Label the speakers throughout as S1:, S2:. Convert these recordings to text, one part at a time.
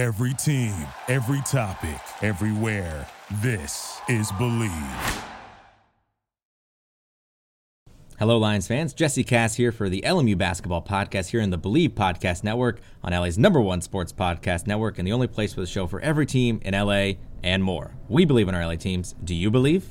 S1: Every team, every topic, everywhere. This is Bleav.
S2: Hello, Lions fans. Jesse Cass here for the LMU Basketball Podcast here in the Bleav Podcast Network on LA's number one sports podcast network and the only place with a show for every team in LA and more. We believe in our LA teams. Do you believe?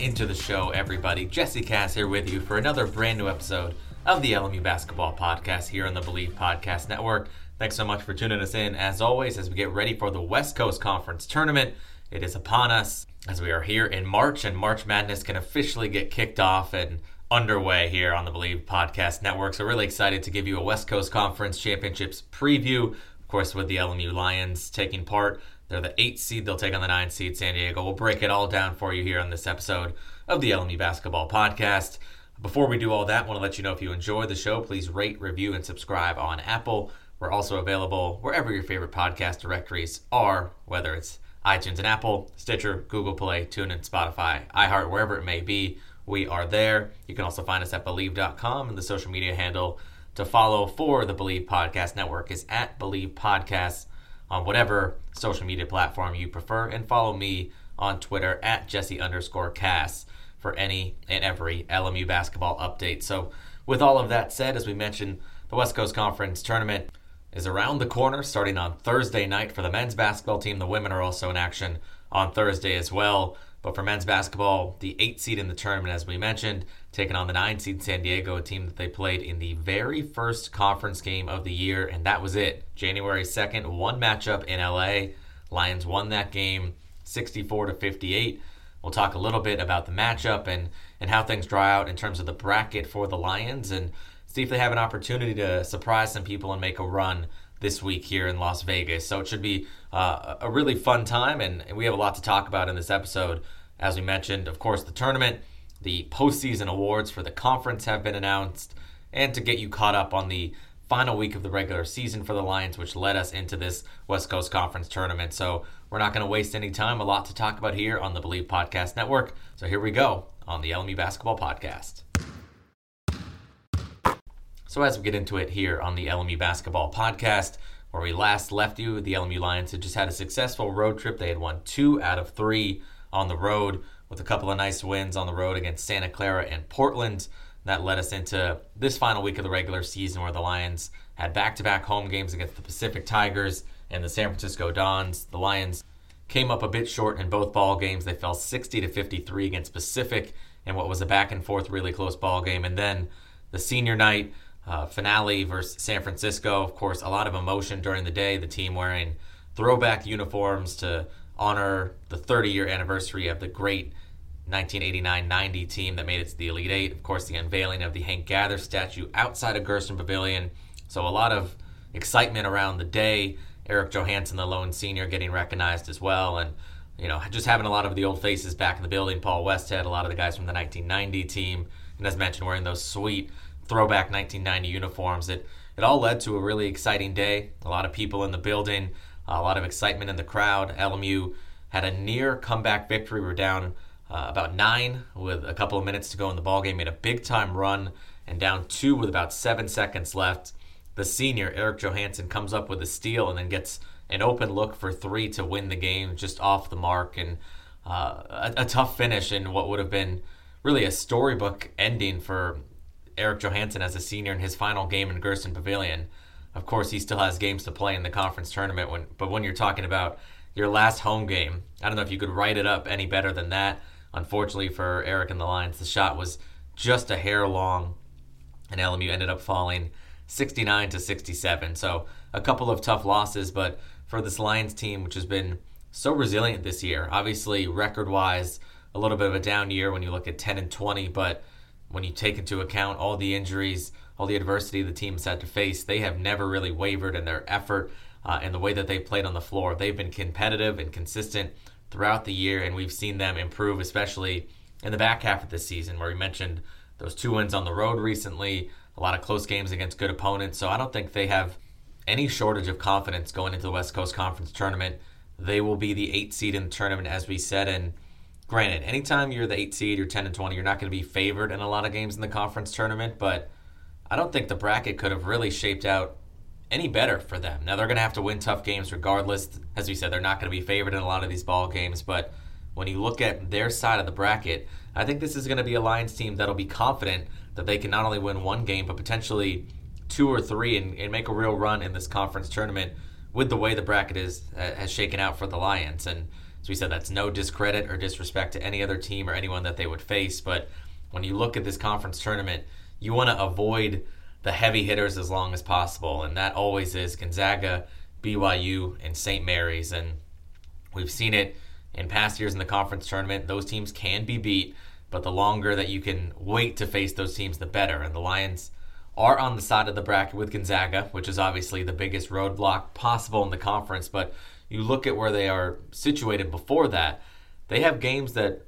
S2: Into the show, everybody. Jesse Cass here with you for another brand new episode of the LMU Basketball Podcast here on the Bleav Podcast Network. Thanks so much for tuning us in, as always, as we get ready for the West Coast Conference Tournament. It is upon us as we are here in March, and March Madness can officially get kicked off and underway here on the Bleav Podcast Network. So, really excited to give you a West Coast Conference Championships preview. Of course, with the LMU Lions taking part. They're the eight seed. They'll take on the nine seed San Diego. We'll break it all down for you here on this episode of the LMU Basketball Podcast. Before we do all that, I want to let you know if you enjoy the show, please rate, review, and subscribe on Apple. We're also available wherever your favorite podcast directories are, whether it's iTunes and Apple, Stitcher, Google Play, TuneIn, Spotify, iHeart, wherever it may be. We are there. You can also find us at Bleav.com, and the social media handle to follow for the Bleav Podcast Network is at Bleav Podcasts on whatever social media platform you prefer, and follow me on Twitter at Jesse underscore Cass for any and every LMU basketball update. So, with all of that said, as we mentioned, the West Coast Conference tournament is around the corner, starting on Thursday night for the men's basketball team. The women are also in action on Thursday as well. But for men's basketball, the eight seed in the tournament, as we mentioned, taking on the nine seed San Diego, a team that they played in the very first conference game of the year, and that was it. January 2nd, one matchup in LA. Lions won that game 64 to 58. We'll talk a little bit about the matchup and, and how things draw out in terms of the bracket for the Lions and see if they have an opportunity to surprise some people and make a run this week here in Las Vegas. So it should be uh, a really fun time, and we have a lot to talk about in this episode. As we mentioned, of course, the tournament, the postseason awards for the conference have been announced, and to get you caught up on the final week of the regular season for the Lions, which led us into this West Coast Conference tournament. So we're not going to waste any time. A lot to talk about here on the Bleav Podcast Network. So here we go on the LMU Basketball Podcast. So, as we get into it here on the LMU Basketball Podcast, where we last left you, the LMU Lions had just had a successful road trip. They had won two out of three on the road, with a couple of nice wins on the road against Santa Clara and Portland. That led us into this final week of the regular season, where the Lions had back to back home games against the Pacific Tigers and the San Francisco Dons. The Lions came up a bit short in both ball games. They fell 60 to 53 against Pacific in what was a back and forth, really close ball game. And then the senior night, uh, finale versus San Francisco. Of course, a lot of emotion during the day. The team wearing throwback uniforms to honor the 30 year anniversary of the great 1989-90 team that made it to the Elite Eight. Of course, the unveiling of the Hank Gathers statue outside of Gersten Pavilion. So a lot of excitement around the day. Eric Johansson, the lone senior, getting recognized as well, and you know just having a lot of the old faces back in the building. Paul Westhead, a lot of the guys from the 1990 team, and as mentioned, wearing those sweet throwback 1990 uniforms. It it all led to a really exciting day. A lot of people in the building, a lot of excitement in the crowd. LMU had a near comeback victory. We were down uh, about nine with a couple of minutes to go in the ball game. Made a big time run and down two with about seven seconds left. The senior Eric Johansson comes up with a steal and then gets an open look for three to win the game just off the mark and uh, a, a tough finish in what would have been really a storybook ending for Eric Johansson as a senior in his final game in Gersten Pavilion. Of course, he still has games to play in the conference tournament. When, but when you're talking about your last home game, I don't know if you could write it up any better than that. Unfortunately for Eric and the Lions, the shot was just a hair long, and LMU ended up falling 69 to 67. So a couple of tough losses, but for this Lions team, which has been so resilient this year, obviously record-wise, a little bit of a down year when you look at 10 and 20, but when you take into account all the injuries, all the adversity the team's had to face, they have never really wavered in their effort uh, and the way that they played on the floor. They've been competitive and consistent throughout the year, and we've seen them improve, especially in the back half of this season, where we mentioned those two wins on the road recently, a lot of close games against good opponents. So I don't think they have any shortage of confidence going into the West Coast Conference tournament. they will be the eight seed in the tournament, as we said. And granted, anytime you're the eight seed, you're 10 and 20, you're not going to be favored in a lot of games in the conference tournament. But I don't think the bracket could have really shaped out any better for them. Now they're going to have to win tough games regardless. As we said, they're not going to be favored in a lot of these ball games. But when you look at their side of the bracket, I think this is going to be a Lions team that'll be confident that they can not only win one game, but potentially two or three and, and make a real run in this conference tournament with the way the bracket is uh, has shaken out for the Lions. And as we said, that's no discredit or disrespect to any other team or anyone that they would face. But when you look at this conference tournament, you want to avoid the heavy hitters as long as possible, and that always is Gonzaga, BYU, and St. Mary's. And we've seen it in past years in the conference tournament. Those teams can be beat, but the longer that you can wait to face those teams, the better. And the Lions are on the side of the bracket with Gonzaga, which is obviously the biggest roadblock possible in the conference. But you look at where they are situated before that, they have games that,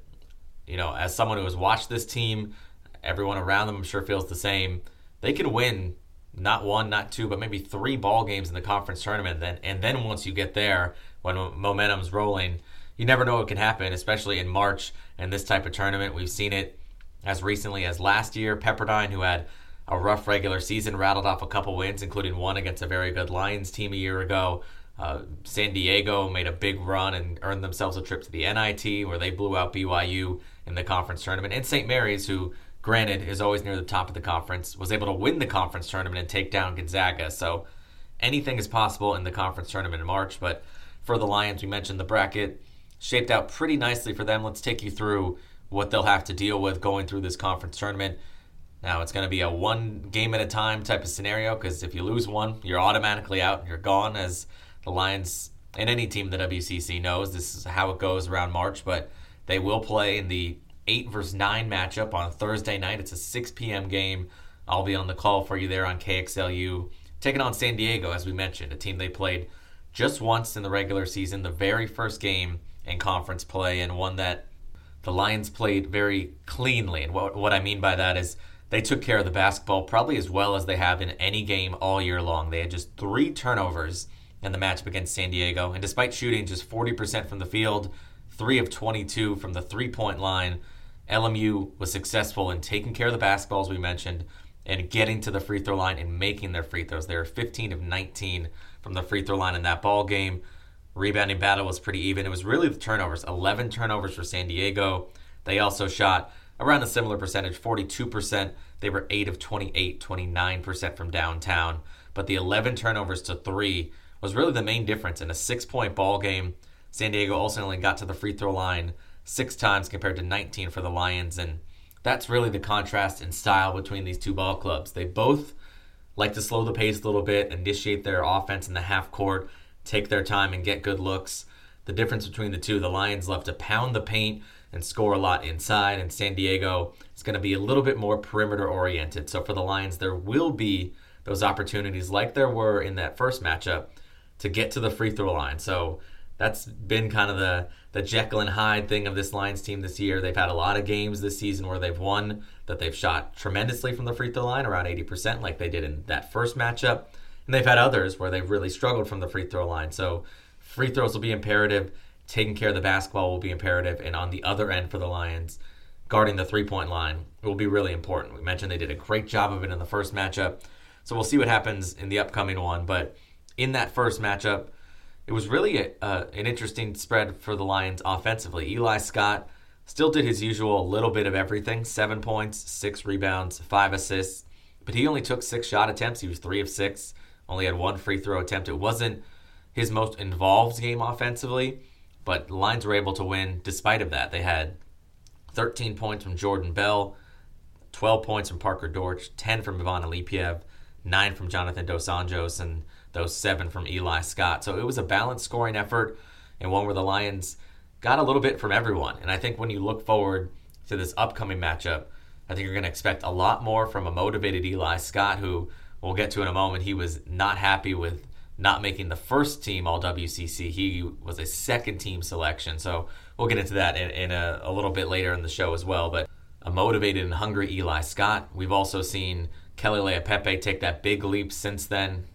S2: you know, as someone who has watched this team, everyone around them I'm sure feels the same. They can win not one, not two, but maybe three ball games in the conference tournament. Then and then once you get there, when momentum's rolling, you never know what can happen, especially in March and this type of tournament. We've seen it as recently as last year. Pepperdine, who had a rough regular season, rattled off a couple wins, including one against a very good Lions team a year ago. Uh, San Diego made a big run and earned themselves a trip to the NIT, where they blew out BYU in the conference tournament. And St. Mary's, who, granted, is always near the top of the conference, was able to win the conference tournament and take down Gonzaga. So anything is possible in the conference tournament in March. But for the Lions, we mentioned the bracket shaped out pretty nicely for them. Let's take you through what they'll have to deal with going through this conference tournament. Now, it's going to be a one game at a time type of scenario because if you lose one, you're automatically out. and You're gone, as the Lions and any team the WCC knows. This is how it goes around March, but they will play in the 8 versus 9 matchup on Thursday night. It's a 6 p.m. game. I'll be on the call for you there on KXLU. Taking on San Diego, as we mentioned, a team they played just once in the regular season, the very first game in conference play, and one that the Lions played very cleanly. And what, what I mean by that is they took care of the basketball probably as well as they have in any game all year long. They had just three turnovers in the matchup against San Diego, and despite shooting just 40% from the field, three of 22 from the three point line, LMU was successful in taking care of the basketball, as we mentioned, and getting to the free throw line and making their free throws. They were 15 of 19 from the free throw line in that ball game. Rebounding battle was pretty even. It was really the turnovers 11 turnovers for San Diego. They also shot around a similar percentage 42%. They were 8 of 28, 29% from downtown. But the 11 turnovers to 3 was really the main difference in a six point ball game. San Diego also only got to the free throw line six times compared to 19 for the Lions. And that's really the contrast in style between these two ball clubs. They both like to slow the pace a little bit, initiate their offense in the half court, take their time, and get good looks. The difference between the two, the Lions love to pound the paint and score a lot inside, and San Diego is going to be a little bit more perimeter oriented. So for the Lions, there will be those opportunities like there were in that first matchup to get to the free throw line. So that's been kind of the the Jekyll and Hyde thing of this Lions team this year. They've had a lot of games this season where they've won that they've shot tremendously from the free throw line, around 80%, like they did in that first matchup. And they've had others where they've really struggled from the free throw line. So free throws will be imperative taking care of the basketball will be imperative. And on the other end for the Lions, guarding the three point line will be really important. We mentioned they did a great job of it in the first matchup. So we'll see what happens in the upcoming one. But in that first matchup, it was really a, uh, an interesting spread for the Lions offensively. Eli Scott still did his usual little bit of everything seven points, six rebounds, five assists. But he only took six shot attempts. He was three of six, only had one free throw attempt. It wasn't his most involved game offensively but the Lions were able to win despite of that. They had 13 points from Jordan Bell, 12 points from Parker Dortch, 10 from Ivan Alipiev, 9 from Jonathan Dos Anjos, and those 7 from Eli Scott. So it was a balanced scoring effort and one where the Lions got a little bit from everyone. And I think when you look forward to this upcoming matchup, I think you're going to expect a lot more from a motivated Eli Scott, who we'll get to in a moment. He was not happy with not making the first team all WCC. He was a second team selection. So we'll get into that in, in a, a, little bit later in the show as well. But a motivated and hungry Eli Scott. We've also seen Kelly Leaupepe take that big leap since then.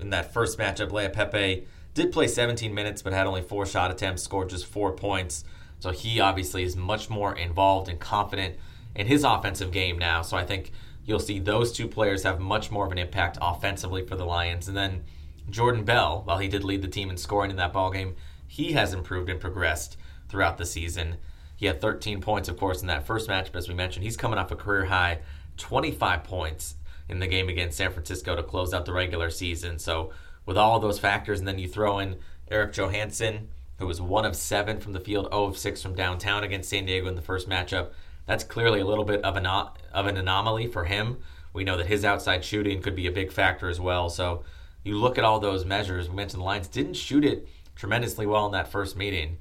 S2: In that first matchup, Leaupepe did play 17 minutes, but had only four shot attempts, scored just four points. So he obviously is much more involved and confident in his offensive game now. So I think you'll see those two players have much more of an impact offensively for the Lions. And then Jordan Bell, while he did lead the team in scoring in that ball game, he has improved and progressed throughout the season. He had 13 points, of course, in that first match, but as we mentioned, he's coming off a career high 25 points in the game against San Francisco to close out the regular season. So, with all those factors, and then you throw in Eric Johansson, who was one of seven from the field, 0 of 6 from downtown against San Diego in the first matchup. That's clearly a little bit of an, of an anomaly for him. We know that his outside shooting could be a big factor as well. So, you look at all those measures. We mentioned the Lions didn't shoot it tremendously well in that first meeting,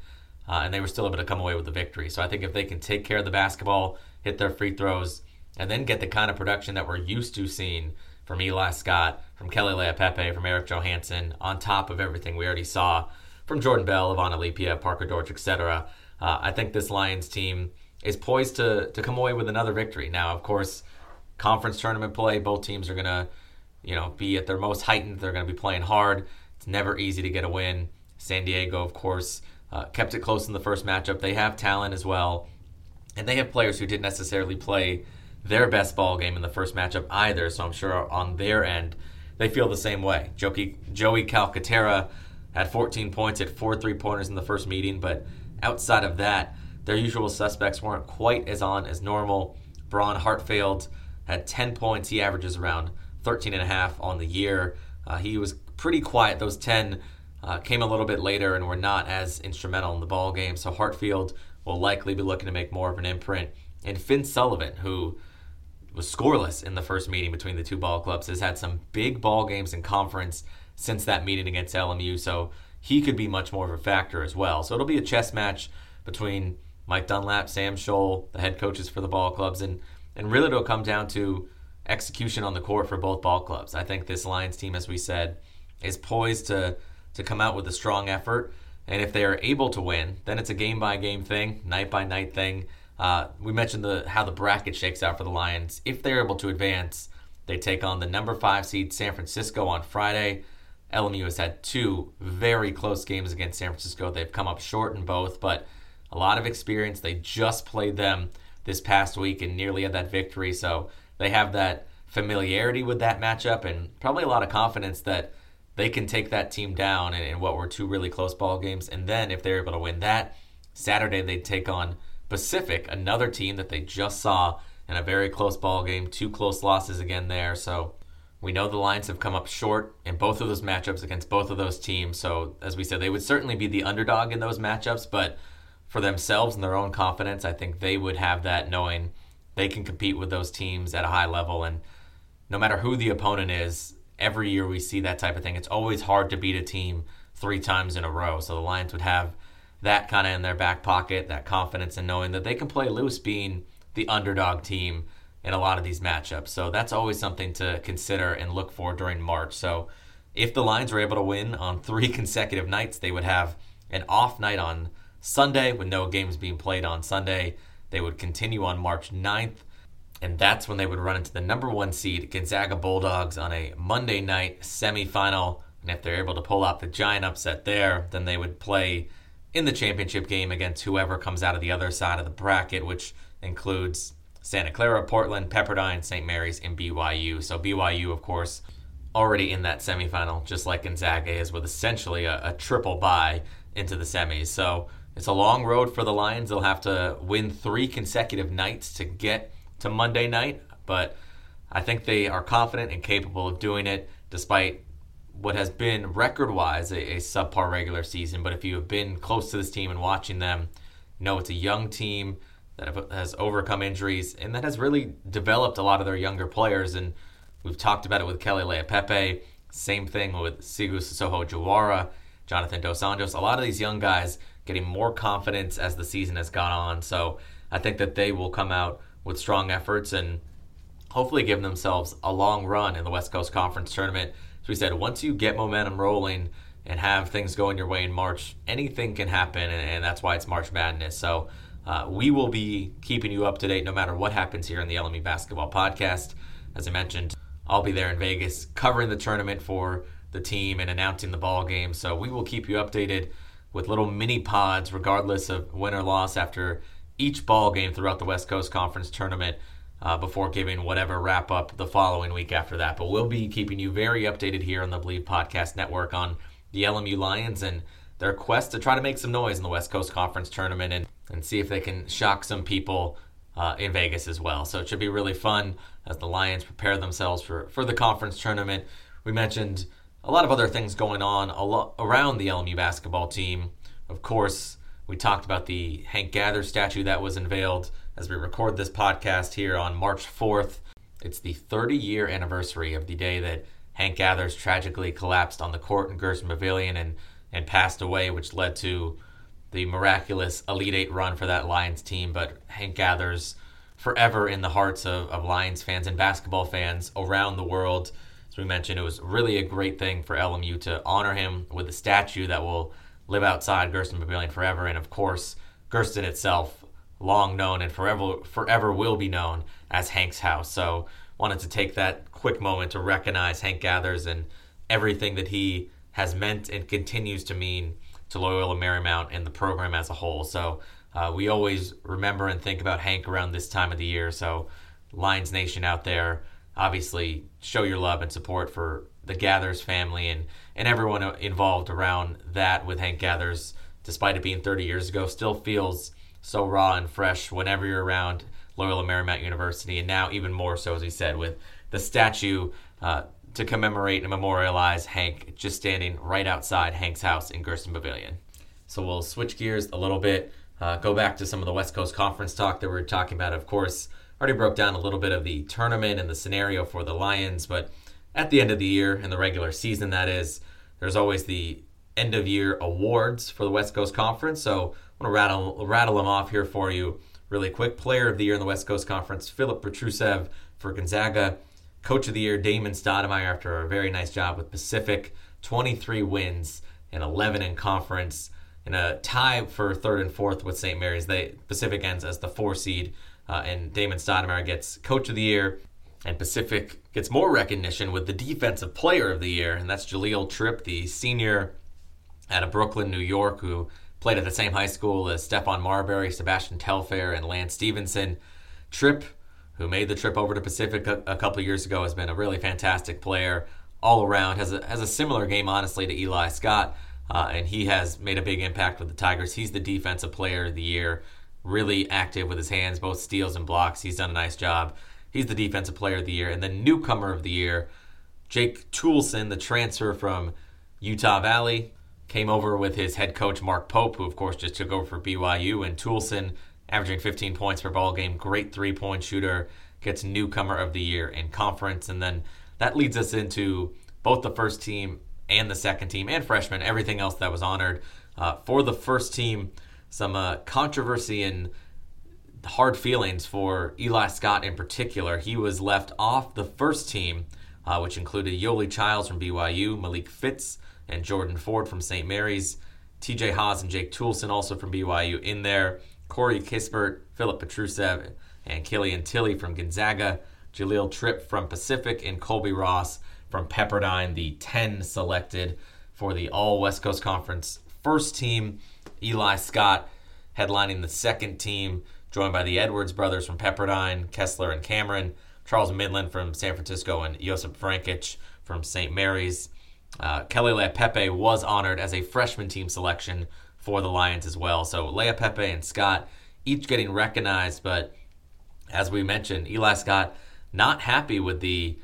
S2: uh, and they were still able to come away with the victory. So I think if they can take care of the basketball, hit their free throws, and then get the kind of production that we're used to seeing from Eli Scott, from Kelly Leaupepe, from Eric Johansson, on top of everything we already saw from Jordan Bell, Ivan Alipiev, Parker Dortch, etc. Uh, I think this Lions team is poised to to come away with another victory. Now, of course, conference tournament play, both teams are gonna, you know, be at their most heightened. They're gonna be playing hard. It's never easy to get a win. San Diego, of course, uh, kept it close in the first matchup. They have talent as well, and they have players who didn't necessarily play their best ball game in the first matchup either. So I'm sure on their end, they feel the same way. Joey, Joey Calcaterra had 14 points at four three pointers in the first meeting, but outside of that, their usual suspects weren't quite as on as normal. Braun Hartfield had 10 points. He averages around 13 and a half on the year. Uh, he was pretty quiet. Those 10 uh, came a little bit later and were not as instrumental in the ball game. So Hartfield will likely be looking to make more of an imprint. And Finn Sullivan, who was scoreless in the first meeting between the two ball clubs, has had some big ball games in conference since that meeting against LMU. So he could be much more of a factor as well. So it'll be a chess match between Mike Dunlap, Sam Scholl, the head coaches for the ball clubs, and and really it'll come down to execution on the court for both ball clubs. I think this Lions team, as we said, is poised to to come out with a strong effort. And if they are able to win, then it's a game by game thing, night by night thing. Uh, we mentioned the how the bracket shakes out for the Lions. If they're able to advance, they take on the number five seed San Francisco on Friday. LMU has had two very close games against San Francisco. They've come up short in both, but a lot of experience. They just played them this past week and nearly had that victory, so they have that familiarity with that matchup and probably a lot of confidence that they can take that team down in, in what were two really close ball games. And then if they're able to win that, Saturday they'd take on Pacific, another team that they just saw in a very close ball game, two close losses again there. So we know the Lions have come up short in both of those matchups against both of those teams. So as we said, they would certainly be the underdog in those matchups, but for themselves and their own confidence, I think they would have that knowing they can compete with those teams at a high level and no matter who the opponent is, every year we see that type of thing. It's always hard to beat a team three times in a row. So the Lions would have that kind of in their back pocket, that confidence in knowing that they can play loose being the underdog team in a lot of these matchups. So that's always something to consider and look for during March. So if the Lions were able to win on three consecutive nights, they would have an off night on Sunday with no games being played on Sunday. They would continue on March 9th, and that's when they would run into the number one seed Gonzaga Bulldogs on a Monday night semifinal. And if they're able to pull off the giant upset there, then they would play in the championship game against whoever comes out of the other side of the bracket, which includes Santa Clara, Portland, Pepperdine, St. Mary's, and BYU. So BYU, of course, already in that semifinal, just like Gonzaga is, with essentially a, a triple bye into the semis. So it's a long road for the Lions. They'll have to win three consecutive nights to get to Monday night, but I think they are confident and capable of doing it despite what has been record wise a, a, subpar regular season. But if you have been close to this team and watching them, you know it's a young team that have, has overcome injuries and that has really developed a lot of their younger players. And we've talked about it with Kelly Leaupepe. Same thing with Seikou Sisoho Jawara, Jonathan Dos Anjos. A lot of these young guys getting more confidence as the season has gone on. So I think that they will come out with strong efforts and hopefully give themselves a long run in the West Coast Conference tournament so we said once you get momentum rolling and have things going your way in March, anything can happen, and, and that's why it's March Madness. So uh, we will be keeping you up to date no matter what happens here in the LMU Basketball Podcast. As I mentioned, I'll be there in Vegas covering the tournament for the team and announcing the ball game. So we will keep you updated with little mini pods, regardless of win or loss, after each ball game throughout the West Coast Conference tournament. Uh, before giving whatever wrap up the following week after that. But we'll be keeping you very updated here on the Bleav Podcast Network on the LMU Lions and their quest to try to make some noise in the West Coast Conference tournament and, and see if they can shock some people uh, in Vegas as well. So it should be really fun as the Lions prepare themselves for, for the conference tournament. We mentioned a lot of other things going on a around the LMU basketball team. Of course, we talked about the Hank Gathers statue that was unveiled as we record this podcast here on March 4th. It's the 30 year anniversary of the day that Hank Gathers tragically collapsed on the court in Gersten Pavilion and, and passed away, which led to the miraculous Elite Eight run for that Lions team. But Hank Gathers forever in the hearts of, of Lions fans and basketball fans around the world. As we mentioned, it was really a great thing for LMU to honor him with a statue that will live outside Gersten Pavilion forever. And of course, Gersten itself, long known and forever forever will be known as Hank's house. So wanted to take that quick moment to recognize Hank Gathers and everything that he has meant and continues to mean to Loyola Marymount and the program as a whole. So uh, we always remember and think about Hank around this time of the year. So Lions Nation out there, obviously show your love and support for the Gathers family and, and everyone involved around that with Hank Gathers, despite it being 30 years ago, still feels so raw and fresh whenever you're around Loyola Marymount University, and now even more so, as he said, with the statue uh, to commemorate and memorialize Hank just standing right outside Hank's house in Gersten Pavilion. So we'll switch gears a little bit, uh, go back to some of the West Coast Conference talk that we are talking about. Of course, already broke down a little bit of the tournament and the scenario for the Lions, but at the end of the year, in the regular season, that is, there's always the end of year awards for the West Coast Conference. So I'm going to rattle, rattle them off here for you really quick. Player of the Year in the West Coast Conference, Filip Petrusev for Gonzaga. Coach of the Year, Damon Stoudemire, after a very nice job with Pacific. 23 wins and 11 in conference. In a tie for third and fourth with St. Mary's, they Pacific ends as the four seed, uh, and Damon Stoudemire gets Coach of the Year, and Pacific gets more recognition with the Defensive Player of the Year, and that's Jahlil Tripp, the senior out of Brooklyn, New York, who played at the same high school as Stephon Marbury, Sebastian Telfair, and Lance Stephenson. Tripp who made the trip over to Pacific a, a couple years ago, has been a really fantastic player all around. has a, has a similar game, honestly, to Eli Scott, uh, and he has made a big impact with the Tigers. He's the defensive player of the year, really active with his hands, both steals and blocks. He's done a nice job. He's the defensive player of the year. And then newcomer of the year, Jake Toolson, the transfer from Utah Valley, came over with his head coach Mark Pope, who of course just took over for BYU. And Toolson averaging 15 points per ball game. Great three point shooter. Gets newcomer of the year in conference. And then that leads us into both the first team and the second team and freshman, everything else that was honored. Uh, for the first team, some uh, controversy and hard feelings for Eli Scott in particular. He was left off the first team, uh, which included Yoli Childs from BYU, Malik Fitts, and Jordan Ford from St. Mary's. TJ Haws and Jake Toolson also from BYU in there. Corey Kispert, Filip Petrusev, and Killian Tillie from Gonzaga, Jahlil Tripp from Pacific, and Colby Ross from Pepperdine, the 10 selected for the All West Coast Conference first team. Eli Scott headlining the second team, joined by the Edwards brothers from Pepperdine, Kessler and Cameron, Charles Minlend from San Francisco, and Josip Vrankic from St. Mary's. Uh, Kelly Leaupepe was honored as a freshman team selection for the Lions as well. So Leaupepe and Scott each getting recognized, but as we mentioned, Eli Scott not happy with the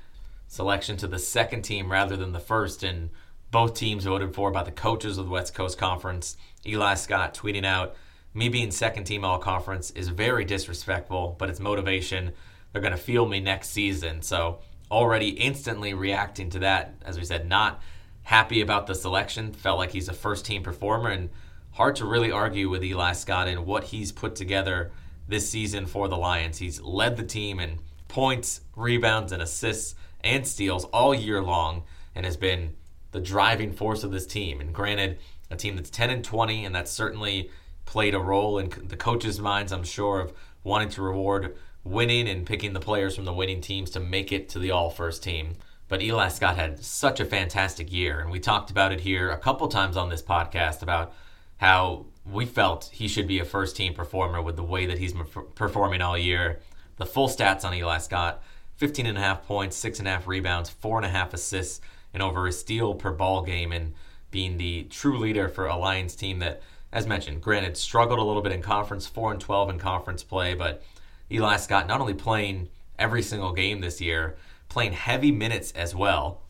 S2: selection to the second team rather than the first, and both teams voted for by the coaches of the West Coast Conference. Eli Scott tweeting out, "Me being second team all conference is very disrespectful, but it's motivation. They're going to feel me next season." So already instantly reacting to that, as we said, not happy about the selection. Felt like he's a first team performer and hard to really argue with Eli Scott and what he's put together this season for the Lions. He's led the team in points, rebounds, and assists and steals all year long and has been the driving force of this team. And granted, a team that's 10 and 20, and that's certainly played a role in the coaches' minds, I'm sure, of wanting to reward winning and picking the players from the winning teams to make it to the all first team. But Eli Scott had such a fantastic year, and we talked about it here a couple times on this podcast about how we felt he should be a first team performer with the way that he's performing all year. The full stats on Eli Scott 15 and a half points, 6.5 rebounds, 4.5 assists, and over a steal per ball game, and being the true leader for a Lions team that, as mentioned, granted, struggled a little bit in conference, 4 and 12 in conference play, but Eli Scott not only playing every single game this year, playing heavy minutes as well,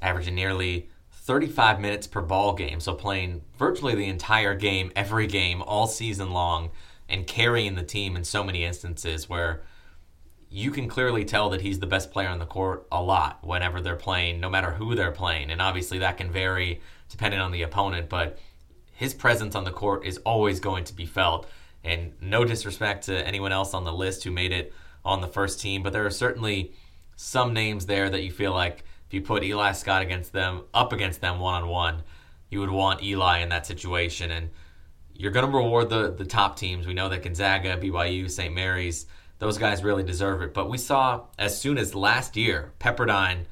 S2: averaging nearly 35 minutes per ball game, so playing virtually the entire game, every game, all season long, and carrying the team in so many instances where you can clearly tell that he's the best player on the court a lot whenever they're playing, no matter who they're playing. And obviously that can vary depending on the opponent, but his presence on the court is always going to be felt. And no disrespect to anyone else on the list who made it on the first team, but there are certainly some names there that you feel like if you put Eli Scott against them, up against them one on one, you would want Eli in that situation. And you're going to reward the, the top teams. We know that Gonzaga, BYU, St. Mary's, those guys really deserve it. But we saw as soon as last year, Pepperdine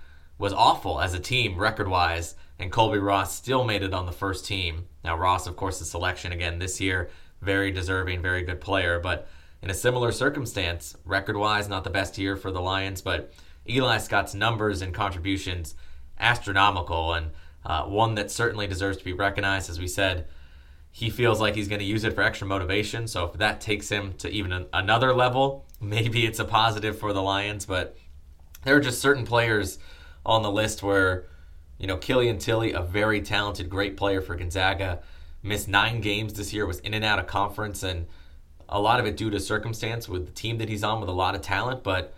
S2: was awful as a team record wise, and Colby Ross still made it on the first team. Now, Ross, of course, the selection again this year, very deserving, very good player. But in a similar circumstance, record wise, not the best year for the Lions, but Eli Scott's numbers and contributions astronomical and uh, one that certainly deserves to be recognized. As we said, he feels like he's going to use it for extra motivation. So if that takes him to even an, another level, maybe it's a positive for the Lions. But there are just certain players on the list where, you know, Killian Tillie, a very talented, great player for Gonzaga, missed nine games this year, was in and out of conference, and a lot of it due to circumstance with the team that he's on with a lot of talent. But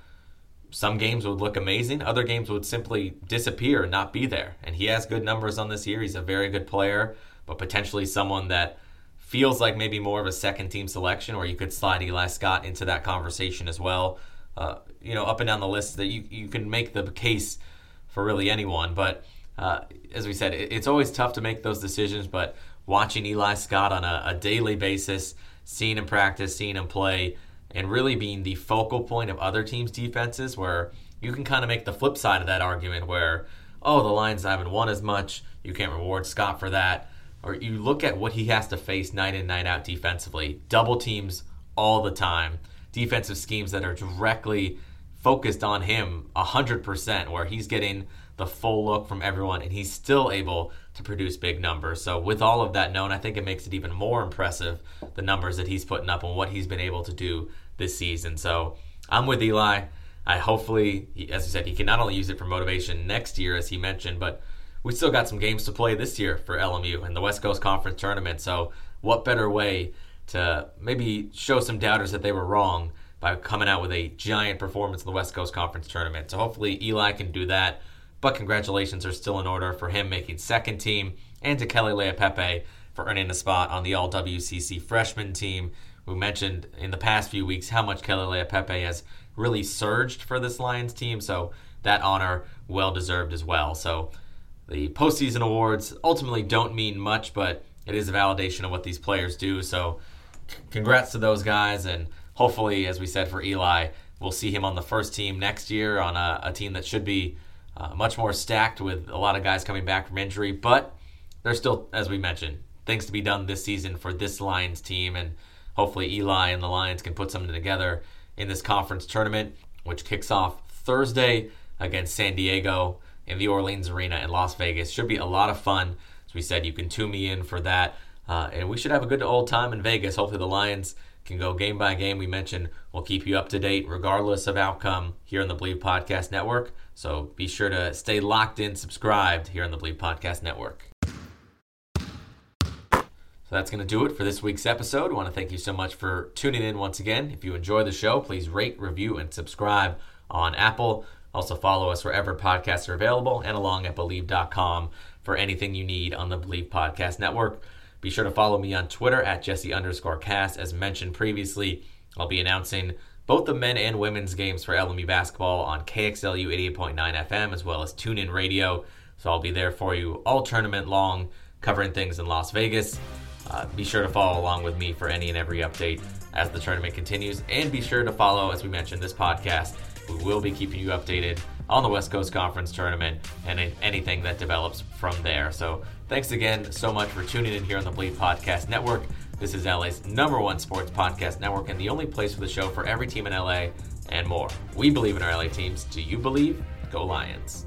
S2: some games would look amazing, other games would simply disappear and not be there. And he has good numbers on this year. He's a very good player, but potentially someone that feels like maybe more of a second team selection, or you could slide Eli Scott into that conversation as well. Uh, you know, up and down the list that you, you can make the case for really anyone. But uh, as we said, it, it's always tough to make those decisions. But watching Eli Scott on a, a daily basis, seeing him practice, seeing him play, and really being the focal point of other teams' defenses, where you can kind of make the flip side of that argument where, oh, the Lions haven't won as much, you can't reward Scott for that. Or you look at what he has to face night in, night out defensively double teams all the time, defensive schemes that are directly focused on him 100%, where he's getting the full look from everyone and he's still able to produce big numbers. So, with all of that known, I think it makes it even more impressive the numbers that he's putting up and what he's been able to do this season. So I'm with Eli. I hopefully, as you said, he can not only use it for motivation next year, as he mentioned, but we still got some games to play this year for LMU in the West Coast Conference Tournament. So, what better way to maybe show some doubters that they were wrong by coming out with a giant performance in the West Coast Conference Tournament? So, hopefully, Eli can do that. But congratulations are still in order for him making second team and to Kelly Leaupepe for earning a spot on the All WCC freshman team. We mentioned in the past few weeks how much Kelly Leaupepe has really surged for this Lions team, so that honor well deserved as well. So the postseason awards ultimately don't mean much, but it is a validation of what these players do. So congrats to those guys, and hopefully, as we said for Eli, we'll see him on the first team next year on a, a team that should be uh, much more stacked with a lot of guys coming back from injury. But there's still, as we mentioned, things to be done this season for this Lions team, and hopefully Eli and the Lions can put something together in this conference tournament, which kicks off Thursday against San Diego in the Orleans Arena in Las Vegas. Should be a lot of fun. As we said, you can tune me in for that. Uh, and we should have a good old time in Vegas. Hopefully, the Lions can go game by game. We mentioned we'll keep you up to date regardless of outcome here on the Bleav Podcast Network. So be sure to stay locked in, subscribed here on the Bleav Podcast Network So that's going to do it for this week's episode. I want to thank you so much for tuning in once again. If you enjoy the show, please rate, review, and subscribe on Apple. Also, follow us wherever podcasts are available and along at Bleav.com for anything you need on the Bleav Podcast Network. Be sure to follow me on Twitter at Jesse underscore cast. As mentioned previously, I'll be announcing both the men and women's games for LMU basketball on KXLU 88.9 FM as well as TuneIn Radio. So I'll be there for you all tournament long, covering things in Las Vegas. Uh, be sure to follow along with me for any and every update as the tournament continues. And be sure to follow, as we mentioned, this podcast. We will be keeping you updated on the West Coast Conference tournament and anything that develops from there. So thanks again so much for tuning in here on the Bleav Podcast Network. This is LA's number one sports podcast network and the only place for the show for every team in LA and more. We believe in our LA teams. Do you believe? Go Lions.